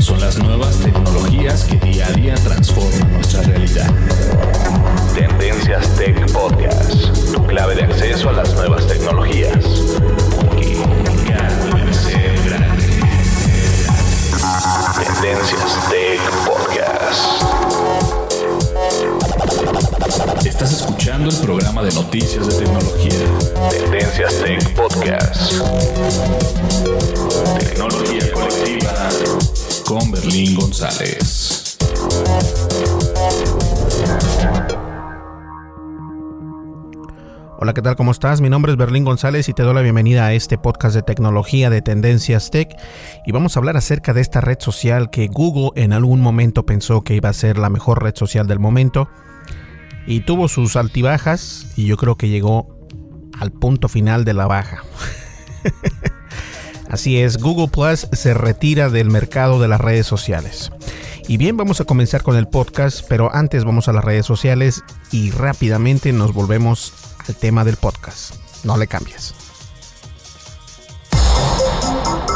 Son las nuevas tecnologías que día a día transforman nuestra realidad. Tendencias Tech Podcast, tu clave de acceso a las nuevas tecnologías. Tendencias Tech Podcast. El programa de noticias de tecnología. Tendencias Tech Podcast. Tecnología colectiva con Berlín González. Hola, ¿qué tal? ¿Cómo estás? Mi nombre es Berlín González y te doy la bienvenida a este podcast de tecnología de Tendencias Tech. Y vamos a hablar acerca de esta red social que Google en algún momento pensó que iba a ser la mejor red social del momento. Y tuvo sus altibajas y yo creo que llegó al punto final de la baja. Así es, Google Plus se retira del mercado de las redes sociales. Y bien, vamos a comenzar con el podcast, pero antes vamos a las redes sociales y rápidamente nos volvemos al tema del podcast. No le cambies.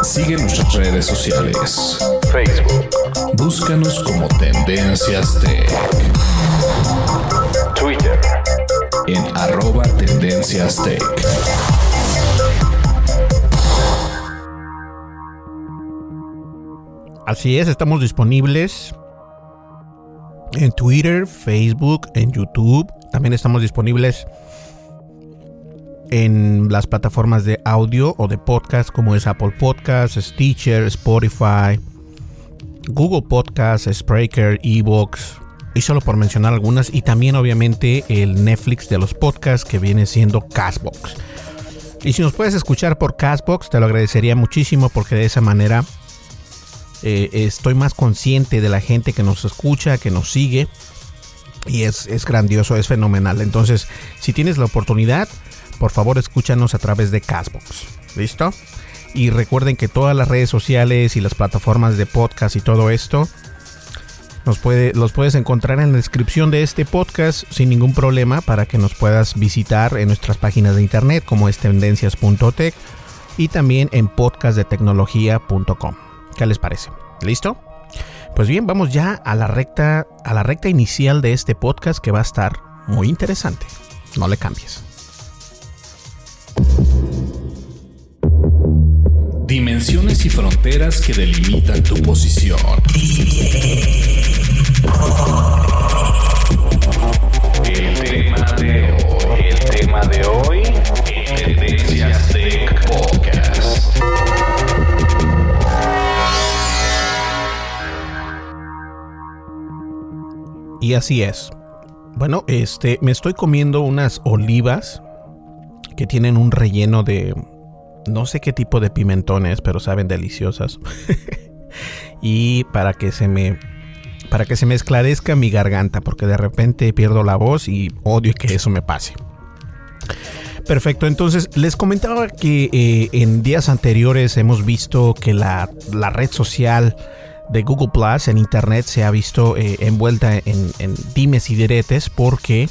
Sigue nuestras redes sociales. Facebook. Búscanos como Tendencias Tech. En arroba Tendencias Tech. Así es, estamos disponibles en Twitter, Facebook, en YouTube. También estamos disponibles en las plataformas de audio o de podcast como es Apple Podcasts, Stitcher, Spotify, Google Podcasts, Spreaker, Evox, y solo por mencionar algunas, y también obviamente el Netflix de los podcasts que viene siendo Castbox. Y si nos puedes escuchar por Castbox, te lo agradecería muchísimo porque de esa manera eh, estoy más consciente de la gente que nos escucha, que nos sigue. Y es, es grandioso, es fenomenal. Entonces, si tienes la oportunidad, por favor escúchanos a través de Castbox. ¿Listo? Y recuerden que todas las redes sociales y las plataformas de podcast y todo esto nos puede, los puedes encontrar en la descripción de este podcast sin ningún problema para que nos puedas visitar en nuestras páginas de internet como es tendencias.tech y también en podcastdetecnología.com. ¿Qué les parece? ¿Listo? Pues bien, vamos ya a la recta a la recta inicial de este podcast que va a estar muy interesante. No le cambies. Dimensiones y fronteras que delimitan tu posición. El tema de hoy, Podcast. Y así es. Bueno, este, me estoy comiendo unas olivas que tienen un relleno de no sé qué tipo de pimentones, pero saben deliciosas. y para que se me para que se me esclarezca mi garganta, porque de repente pierdo la voz y odio que eso me pase. Perfecto, entonces les comentaba que eh, en días anteriores hemos visto que la, red social de Google Plus en Internet se ha visto eh, envuelta en, dimes y diretes porque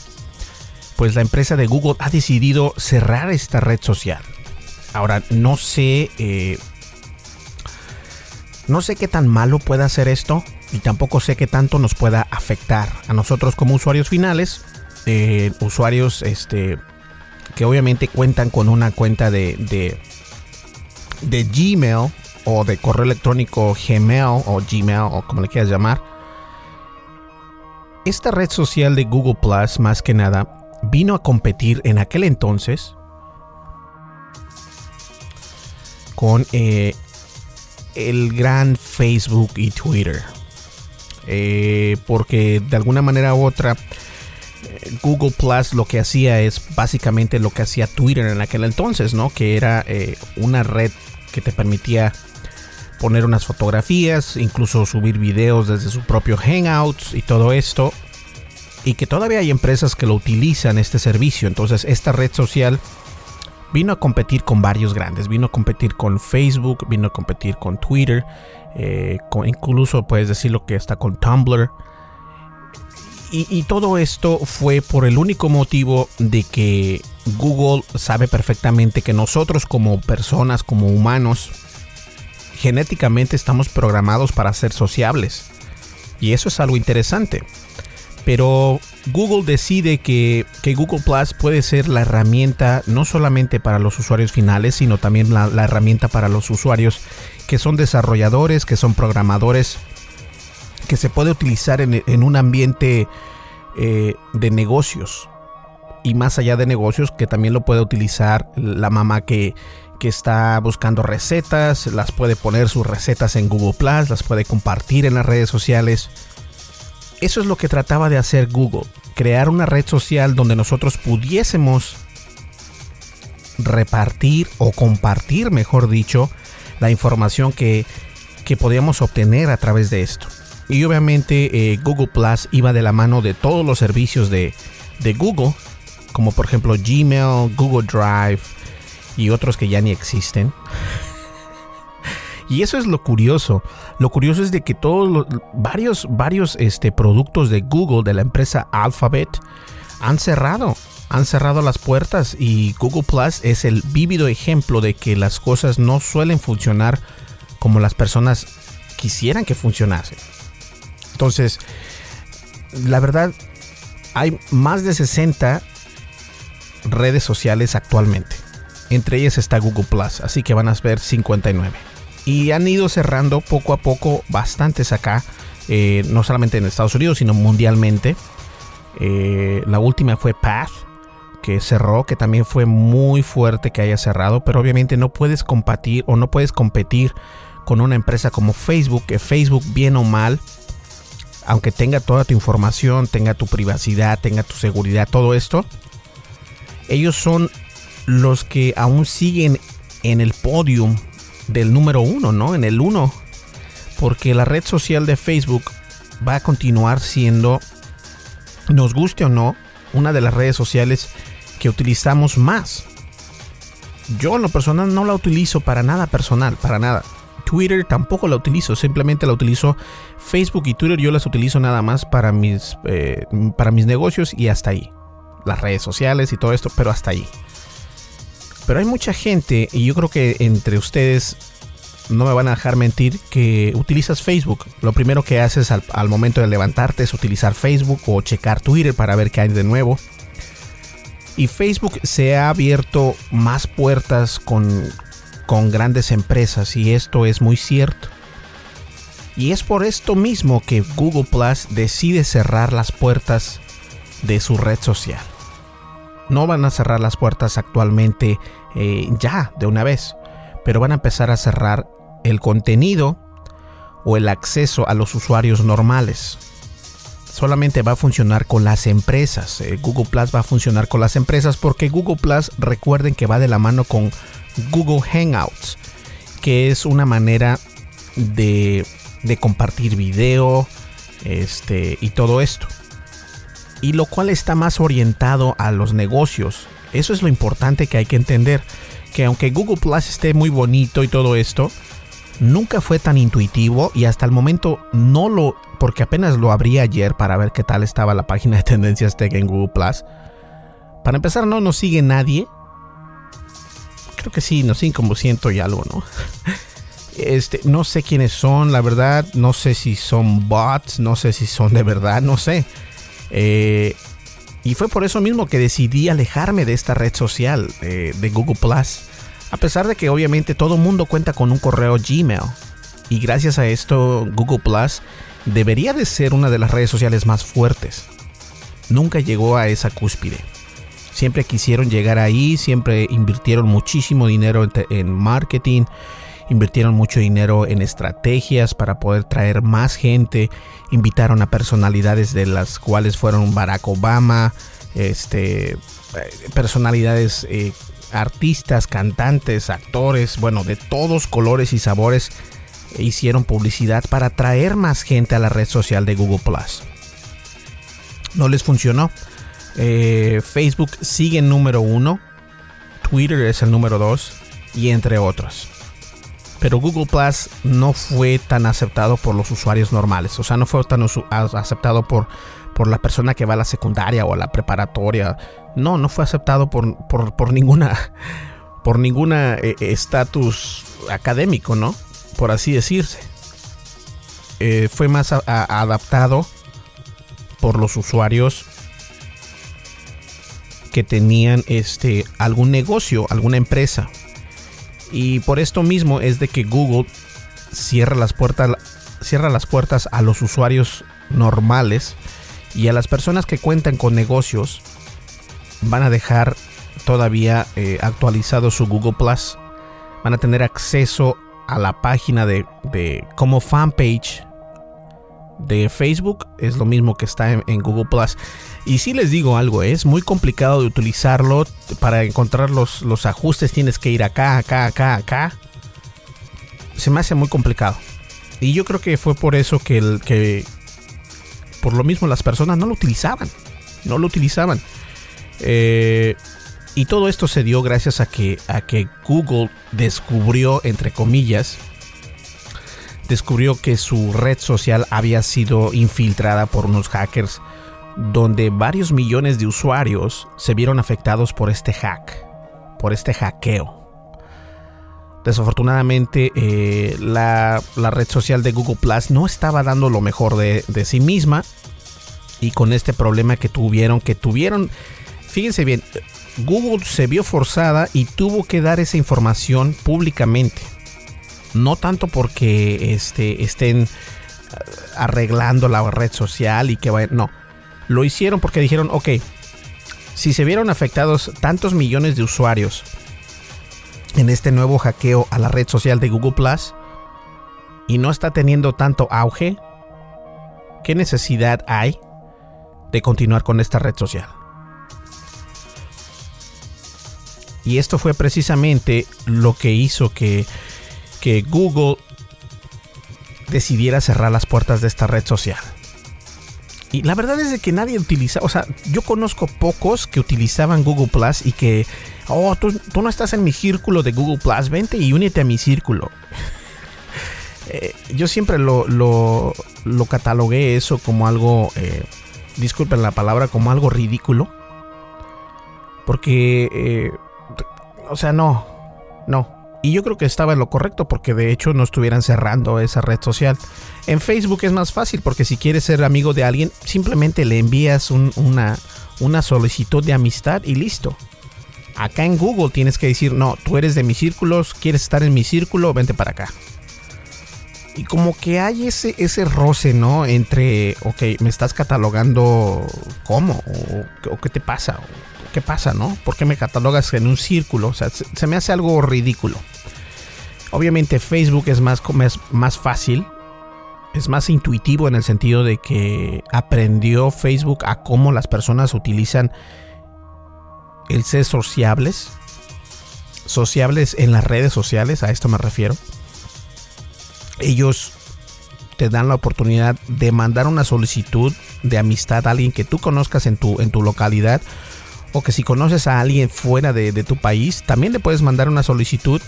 pues la empresa de Google ha decidido cerrar esta red social. Ahora, no sé, eh, no sé qué tan malo pueda hacer esto y tampoco sé qué tanto nos pueda afectar a nosotros como usuarios finales, usuarios este, que obviamente cuentan con una cuenta de, de, Gmail o de correo electrónico Gmail o Gmail o como le quieras llamar. Esta red social de Google Plus, más que nada, vino a competir en aquel entonces con eh, el gran Facebook y Twitter. Eh, porque de alguna manera u otra Google Plus lo que hacía es básicamente lo que hacía Twitter en aquel entonces, ¿no? Que era eh, una red que te permitía poner unas fotografías, incluso subir videos desde su propio Hangouts y todo esto. Y que todavía hay empresas que lo utilizan este servicio. Entonces esta red social vino a competir con varios grandes. Vino a competir con Facebook, vino a competir con Twitter. Eh, incluso puedes decirlo que está con Tumblr. Y, todo esto fue por el único motivo de que Google sabe perfectamente que nosotros como personas, como humanos, genéticamente estamos programados para ser sociables. Y eso es algo interesante. Pero Google decide que, Google Plus puede ser la herramienta no solamente para los usuarios finales, sino también la, herramienta para los usuarios que son desarrolladores, que son programadores que se puede utilizar en, un ambiente eh, de negocios. Y más allá de negocios, que también lo puede utilizar la mamá que, que está buscando recetas, las puede poner sus recetas en Google Plus, las puede compartir en las redes sociales. Eso es lo que trataba de hacer Google, crear una red social donde nosotros pudiésemos repartir o compartir, mejor dicho, la información que, que podíamos obtener a través de esto. Y obviamente eh, Google Plus iba de la mano de todos los servicios de, Google, como por ejemplo Gmail, Google Drive y otros que ya ni existen. Y eso es lo curioso. Lo curioso es de que todos los varios, varios este, productos de Google, de la empresa Alphabet, han cerrado. Han cerrado las puertas y Google Plus es el vívido ejemplo de que las cosas no suelen funcionar como las personas quisieran que funcionasen. Entonces, la verdad, hay más de 60 redes sociales actualmente. Entre ellas está Google Plus, así que van a ver 59. Y han ido cerrando poco a poco bastantes acá, eh, no solamente en Estados Unidos, sino mundialmente. Eh, la última fue Path, que cerró, que también fue muy fuerte que haya cerrado, pero obviamente no puedes competir o no puedes competir con una empresa como Facebook, que Facebook bien o mal aunque tenga toda tu información, tenga tu privacidad, tenga tu seguridad, todo esto, ellos son los que aún siguen en el podium del número uno, ¿no? En el uno. Porque la red social de Facebook va a continuar siendo, nos guste o no, una de las redes sociales que utilizamos más. Yo en lo personal no la utilizo para nada personal, para nada. Twitter tampoco la utilizo, simplemente la utilizo Facebook y Twitter yo las utilizo nada más para mis, eh, para mis negocios y hasta ahí. Las redes sociales y todo esto, pero hasta ahí. Pero hay mucha gente, y yo creo que entre ustedes no me van a dejar mentir, que utilizas Facebook. Lo primero que haces al, momento de levantarte es utilizar Facebook o checar Twitter para ver qué hay de nuevo. Y Facebook se ha abierto más puertas con, con grandes empresas y esto es muy cierto. Y es por esto mismo que Google Plus decide cerrar las puertas de su red social. No van a cerrar las puertas actualmente eh, ya de una vez, pero van a empezar a cerrar el contenido o el acceso a los usuarios normales. Solamente va a funcionar con las empresas. Eh, Google Plus va a funcionar con las empresas porque Google Plus recuerden que va de la mano con Google Hangouts, que es una manera de, compartir video este, y todo esto. Y lo cual está más orientado a los negocios Eso es lo importante que hay que entender. Que aunque Google Plus esté muy bonito y todo esto, nunca fue tan intuitivo y hasta el momento no lo, porque apenas lo abrí ayer para ver qué tal estaba la página de tendencias tech en Google Plus. Para empezar, no nos sigue nadie. Creo que sí, nos siguen como ciento y algo, ¿no? Este, no sé quiénes son, la verdad. No sé si son bots, no sé si son de verdad, no sé. Eh, y fue por eso mismo que decidí alejarme de esta red social eh, de Google Plus. A pesar de que obviamente todo mundo cuenta con un correo Gmail. Y gracias a esto Google Plus debería de ser una de las redes sociales más fuertes. Nunca llegó a esa cúspide. Siempre quisieron llegar ahí, siempre invirtieron muchísimo dinero en, marketing, invirtieron mucho dinero en estrategias para poder traer más gente, invitaron a personalidades de las cuales fueron Barack Obama, este, eh, personalidades, eh, artistas, cantantes, actores, bueno, de todos colores y sabores hicieron publicidad para traer más gente a la red social de Google Plus. No les funcionó. Eh, Facebook sigue en número uno. Twitter es el número dos. Y entre otros pero Google Plus no fue tan aceptado por los usuarios normales. O sea, no fue tan aceptado por, por la persona que va a la secundaria o a la preparatoria. No, no fue aceptado por, por, ninguna por ninguna eh, estatus académico, ¿no? Por así decirse. Eh, fue más adaptado por los usuarios que tenían este algún negocio, alguna empresa. Y por esto mismo es de que Google cierra las puertas, cierra las puertas a los usuarios normales y a las personas que cuentan con negocios van a dejar todavía eh, actualizado su Google Plus. Van a tener acceso a la página de, de como fanpage de Facebook. Es lo mismo que está en, Google Plus. Y si les digo algo, es muy complicado de utilizarlo. Para encontrar los, los ajustes tienes que ir acá, acá, acá, acá. Se me hace muy complicado. Y yo creo que fue por eso que, que por lo mismo las personas no lo utilizaban. No lo utilizaban. Eh, y todo esto se dio gracias a que, a que Google descubrió, entre comillas, descubrió que su red social había sido infiltrada por unos hackers donde varios millones de usuarios se vieron afectados por este hack, por este hackeo. Desafortunadamente, eh, la, red social de Google Plus no estaba dando lo mejor de, de, sí misma. Y con este problema que tuvieron, que tuvieron, fíjense bien, Google se vio forzada y tuvo que dar esa información públicamente. No tanto porque este, estén arreglando la red social y que vayan, no lo hicieron porque dijeron, ok, si se vieron afectados tantos millones de usuarios en este nuevo hackeo a la red social de Google Plus y no está teniendo tanto auge, ¿qué necesidad hay de continuar con esta red social? Y esto fue precisamente lo que hizo que, que Google decidiera cerrar las puertas de esta red social. Y la verdad es de que nadie utiliza, o sea, yo conozco pocos que utilizaban Google Plus y que, oh, tú, no estás en mi círculo de Google Plus, vente y únete a mi círculo. Eh, yo siempre lo, lo, lo, catalogué eso como algo, eh, disculpen la palabra, como algo ridículo. Porque, eh, o sea, no, no. Y yo creo que estaba en lo correcto porque de hecho no estuvieran cerrando esa red social. En Facebook es más fácil porque si quieres ser amigo de alguien, simplemente le envías una, una solicitud de amistad y listo. Acá en Google tienes que decir, no, tú eres de mis círculos, quieres estar en mi círculo, vente para acá. Y como que hay ese, ese roce, ¿no? Entre, ok, me estás catalogando cómo, o, qué te pasa, qué pasa, ¿no? ¿Por qué me catalogas en un círculo? O sea, se, me hace algo ridículo. Obviamente Facebook es más, más fácil, es más intuitivo en el sentido de que aprendió Facebook a cómo las personas utilizan el ser sociables, sociables en las redes sociales, a esto me refiero. Ellos te dan la oportunidad de mandar una solicitud de amistad a alguien que tú conozcas en tu, en tu localidad o que si conoces a alguien fuera de, tu país, también le puedes mandar una solicitud,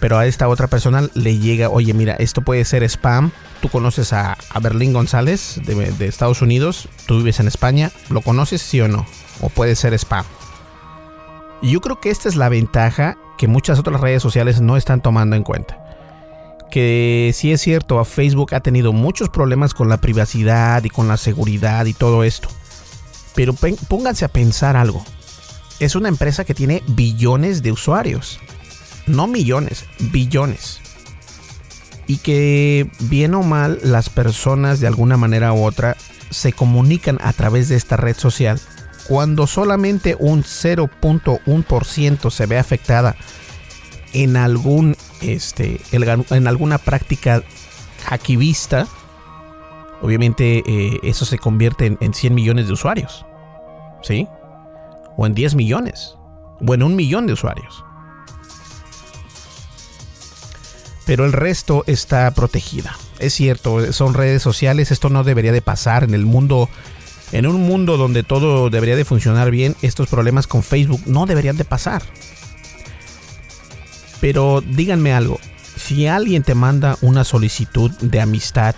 pero a esta otra persona le llega, oye, mira, esto puede ser spam. Tú conoces a, Berlín González de, de, Estados Unidos, tú vives en España, ¿lo conoces sí o no? O puede ser spam. Yo creo que esta es la ventaja que muchas otras redes sociales no están tomando en cuenta. Que si es cierto, Facebook ha tenido muchos problemas con la privacidad y con la seguridad y todo esto. Pero pónganse a pensar algo. Es una empresa que tiene billones de usuarios. No millones, billones. Y que bien o mal las personas de alguna manera u otra se comunican a través de esta red social. Cuando solamente un 0.1% se ve afectada en algún este en alguna práctica hackivista obviamente eh, eso se convierte en, en, 100 millones de usuarios ¿sí? O en 10 millones, o en un millón de usuarios. Pero el resto está protegida. Es cierto, son redes sociales, esto no debería de pasar en el mundo, en un mundo donde todo debería de funcionar bien, estos problemas con Facebook no deberían de pasar. Pero díganme algo, si alguien te manda una solicitud de amistad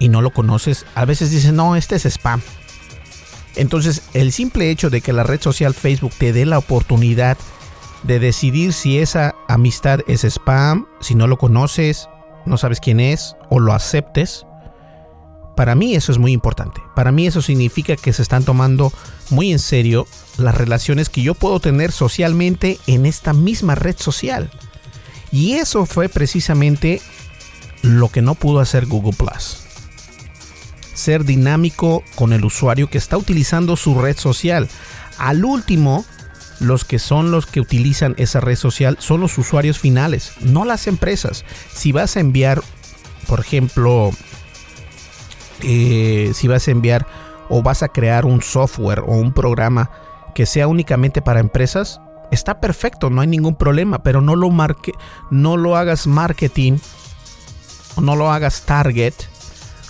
y no lo conoces, a veces dicen, no, este es spam. Entonces, el simple hecho de que la red social Facebook te dé la oportunidad de decidir si esa amistad es spam, si no lo conoces, no sabes quién es o lo aceptes, para mí eso es muy importante. Para mí eso significa que se están tomando muy en serio las relaciones que yo puedo tener socialmente en esta misma red social. Y eso fue precisamente lo que no pudo hacer Google Plus ser dinámico con el usuario que está utilizando su red social. Al último, los que son los que utilizan esa red social son los usuarios finales, no las empresas. Si vas a enviar, por ejemplo, eh, si vas a enviar o vas a crear un software o un programa que sea únicamente para empresas, está perfecto, no hay ningún problema, pero no lo marque, no lo hagas marketing, no lo hagas target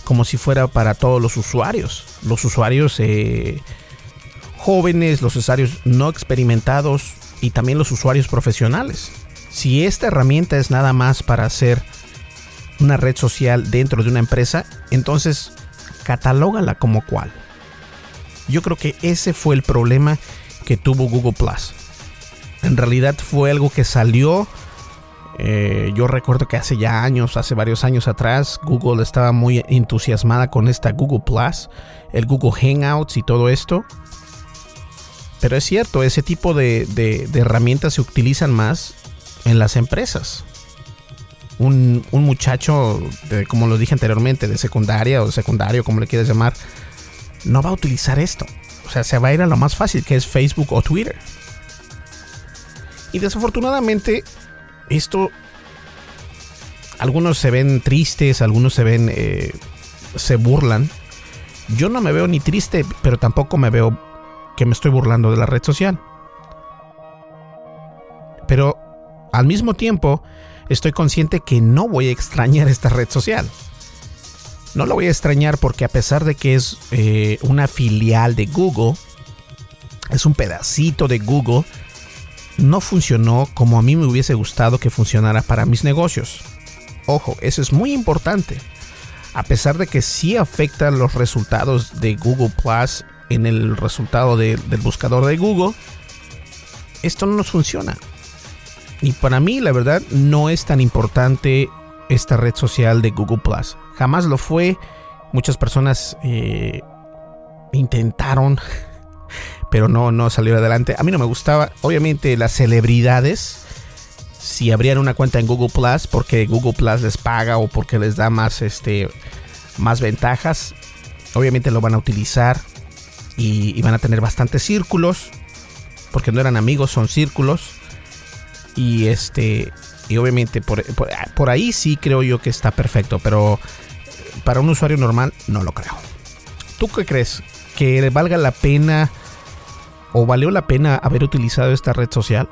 como si fuera para todos los usuarios. Los usuarios eh, jóvenes, los usuarios no experimentados y también los usuarios profesionales. Si esta herramienta es nada más para hacer una red social dentro de una empresa, entonces catalógala como cual. Yo creo que ese fue el problema que tuvo Google Plus. En realidad fue algo que salió eh, yo recuerdo que hace ya años, hace varios años atrás, Google estaba muy entusiasmada con esta Google Plus, el Google Hangouts y todo esto. Pero es cierto, ese tipo de, herramientas se utilizan más en las empresas. Un, muchacho, como lo dije anteriormente, de secundaria o secundario, como le quieras llamar, no va a utilizar esto. O sea, se va a ir a lo más fácil, que es Facebook o Twitter. Y desafortunadamente, esto algunos se ven tristes, algunos se ven eh, se burlan. Yo no me veo ni triste, pero tampoco me veo que me estoy burlando de la red social. Pero al mismo tiempo estoy consciente que no voy a extrañar esta red social. No la voy a extrañar porque a pesar de que es eh, una filial de Google, es un pedacito de Google, no funcionó como a mí me hubiese gustado que funcionara para mis negocios. Ojo, eso es muy importante. A pesar de que sí afecta los resultados de Google Plus en el resultado del buscador de Google, esto no nos funciona. Y para mí, la verdad, no es tan importante esta red social de Google Plus. Jamás lo fue. Muchas personas eh, intentaron pero no, no salió adelante. A mí no me gustaba, obviamente, las celebridades. Si abrían una cuenta en Google Plus, porque Google Plus les paga o porque les da más, este, más ventajas, obviamente lo van a utilizar y, van a tener bastantes círculos, porque no eran amigos, son círculos. Y este, y obviamente por, por ahí sí creo yo que está perfecto, pero para un usuario normal no lo creo. ¿Tú qué crees? ¿Que valga la pena o valió la pena haber utilizado esta red social?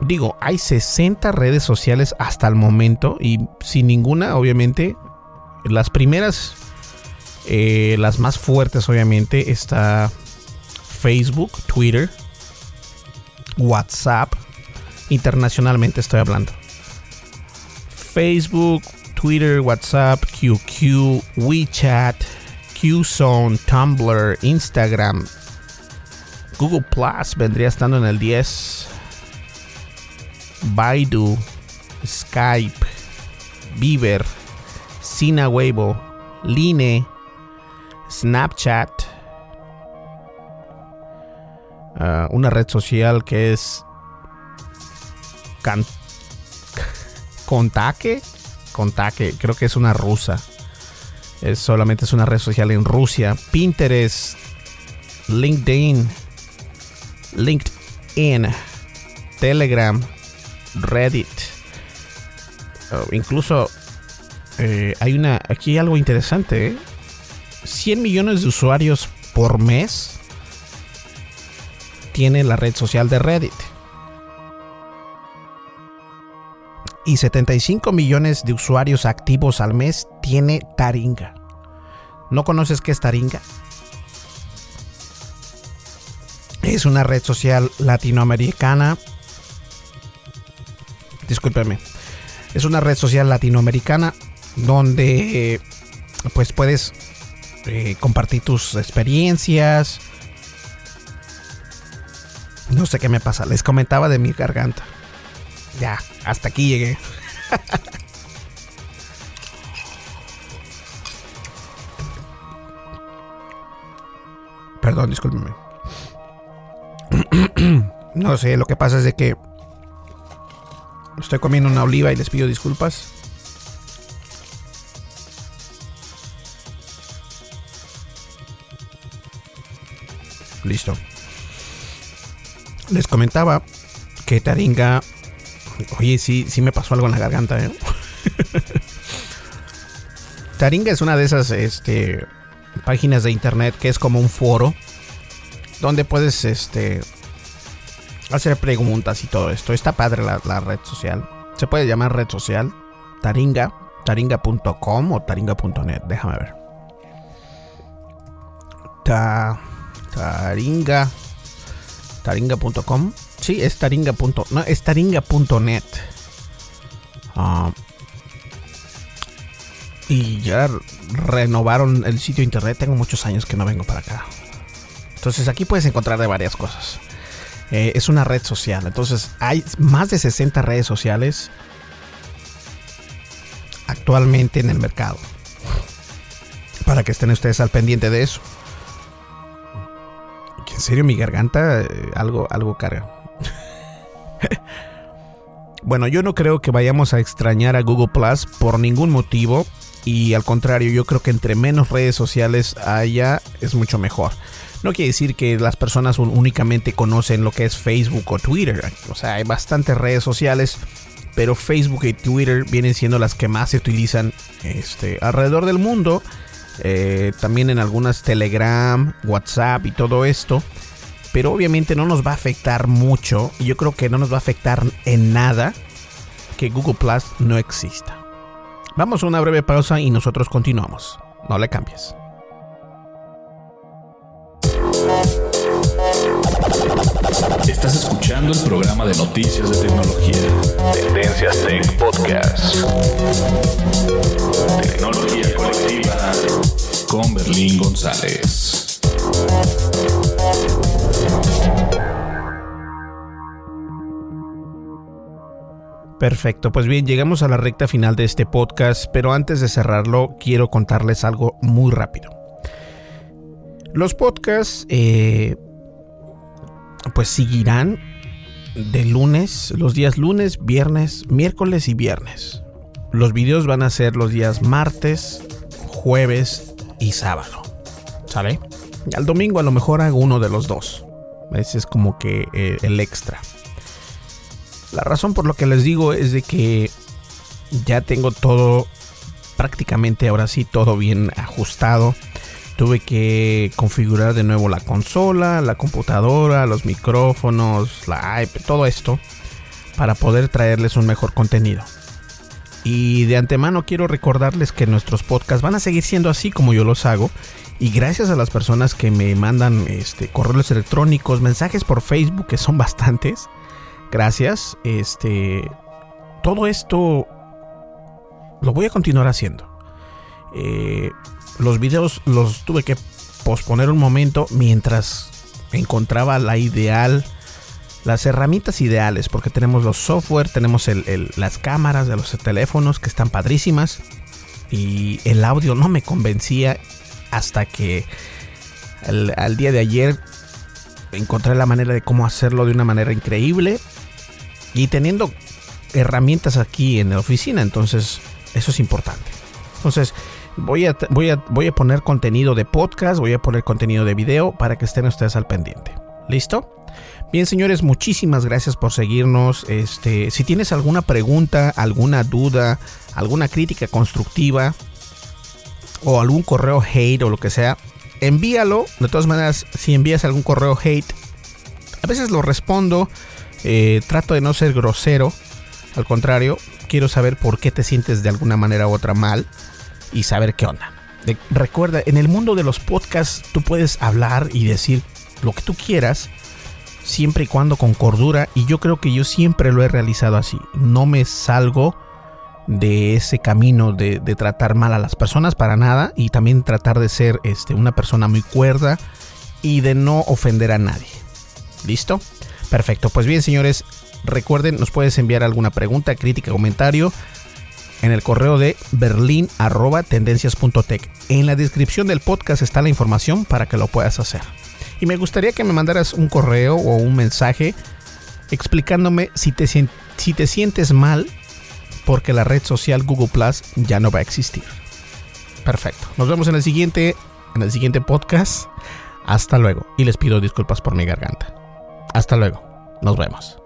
Digo, hay 60 redes sociales hasta el momento y sin ninguna, obviamente, las primeras, eh, las más fuertes, obviamente, está Facebook, Twitter, WhatsApp, internacionalmente estoy hablando. Facebook, Twitter, WhatsApp, QQ, WeChat, QZone, Tumblr, Instagram, Google Plus vendría estando en el 10. Baidu, Skype, Beaver, Sina Weibo, Line, Snapchat, uh, una red social que es Contake, Contake, creo que es una rusa. Es solamente es una red social en Rusia. Pinterest, LinkedIn, LinkedIn, Telegram, Reddit. Oh, incluso eh, hay una aquí hay algo interesante. 100 ¿eh? millones de usuarios por mes tiene la red social de Reddit. Y 75 millones de usuarios activos al mes tiene Taringa. ¿No conoces qué es Taringa? Es una red social latinoamericana. Discúlpeme. Es una red social latinoamericana donde pues puedes eh, compartir tus experiencias. No sé qué me pasa. Les comentaba de mi garganta. Ya, hasta aquí llegué. Perdón, discúlpeme. no sé, lo que pasa es de que estoy comiendo una oliva y les pido disculpas. Les comentaba que Taringa. Oye, sí, sí me pasó algo en la garganta, ¿eh? Taringa es una de esas este, páginas de internet que es como un foro donde puedes este, hacer preguntas y todo esto. Está padre la, red social. Se puede llamar red social. Taringa. Taringa.com o taringa.net. Déjame ver. taringa. Taringa.com. Sí, es. No, es taringa.net. Ah, y ya renovaron el sitio internet. Tengo muchos años que no vengo para acá. Entonces aquí puedes encontrar de varias cosas. Eh, es una red social. Entonces hay más de 60 redes sociales actualmente en el mercado. Para que estén ustedes al pendiente de eso. En serio, mi garganta eh, algo, algo carga. bueno, yo no creo que vayamos a extrañar a Google Plus por ningún motivo. Y al contrario, yo creo que entre menos redes sociales haya, es mucho mejor. No quiere decir que las personas únicamente conocen lo que es Facebook o Twitter. O sea, hay bastantes redes sociales, pero Facebook y Twitter vienen siendo las que más se utilizan este, alrededor del mundo. Eh, también en algunas Telegram, WhatsApp y todo esto. Pero obviamente no nos va a afectar mucho. Y yo creo que no nos va a afectar en nada que Google Plus no exista. Vamos a una breve pausa y nosotros continuamos. No le cambies. Estás escuchando el programa de noticias de tecnología. Tendencias Tech Podcast. Tecnología colectiva con Berlín González. Perfecto, pues bien, llegamos a la recta final de este podcast, pero antes de cerrarlo quiero contarles algo muy rápido. Los podcasts eh, pues seguirán de lunes, los días lunes, viernes, miércoles y viernes. Los videos van a ser los días martes, jueves y sábado. ¿Sale? Al domingo a lo mejor hago uno de los dos. Ese es como que eh, el extra. La razón por lo que les digo es de que ya tengo todo, prácticamente ahora sí, todo bien ajustado tuve que configurar de nuevo la consola, la computadora, los micrófonos, la iPad, todo esto para poder traerles un mejor contenido. Y de antemano quiero recordarles que nuestros podcasts van a seguir siendo así como yo los hago. Y gracias a las personas que me mandan este, correos electrónicos, mensajes por Facebook, que son bastantes. Gracias. Este, todo esto lo voy a continuar haciendo. Eh, los videos los tuve que posponer un momento mientras encontraba la ideal, las herramientas ideales, porque tenemos los software, tenemos las cámaras de los teléfonos que están padrísimas y el audio no me convencía hasta que al día de ayer encontré la manera de cómo hacerlo de una manera increíble y teniendo herramientas aquí en la oficina, entonces eso es importante. Entonces, voy a, voy, a, voy a poner contenido de podcast, voy a poner contenido de video para que estén ustedes al pendiente. ¿Listo? Bien, señores, muchísimas gracias por seguirnos. Este, si tienes alguna pregunta, alguna duda, alguna crítica constructiva o algún correo hate o lo que sea, envíalo. De todas maneras, si envías algún correo hate, a veces lo respondo. Eh, trato de no ser grosero. Al contrario, quiero saber por qué te sientes de alguna manera u otra mal y saber qué onda. recuerda, en el mundo de los podcasts tú puedes hablar y decir lo que tú quieras, siempre y cuando con cordura, y yo creo que yo siempre lo he realizado así. No me salgo de ese camino de, tratar mal a las personas para nada y también tratar de ser este, una persona muy cuerda y de no ofender a nadie. ¿Listo? Perfecto. Pues bien, señores, recuerden, nos puedes enviar alguna pregunta, crítica, comentario en el correo de berlin.tendencias.tech. En la descripción del podcast está la información para que lo puedas hacer. Y me gustaría que me mandaras un correo o un mensaje explicándome si te, si te sientes mal porque la red social Google Plus ya no va a existir. Perfecto. Nos vemos en el siguiente, en el siguiente podcast. Hasta luego. Y les pido disculpas por mi garganta. Hasta luego. Nos vemos.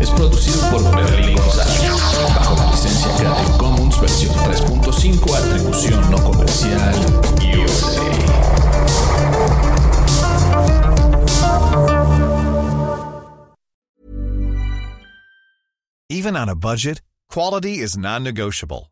Es producido por Berlín González, bajo la licencia Creative Commons versión 3.5, atribución no comercial, USA. Even on a budget, quality is non-negotiable.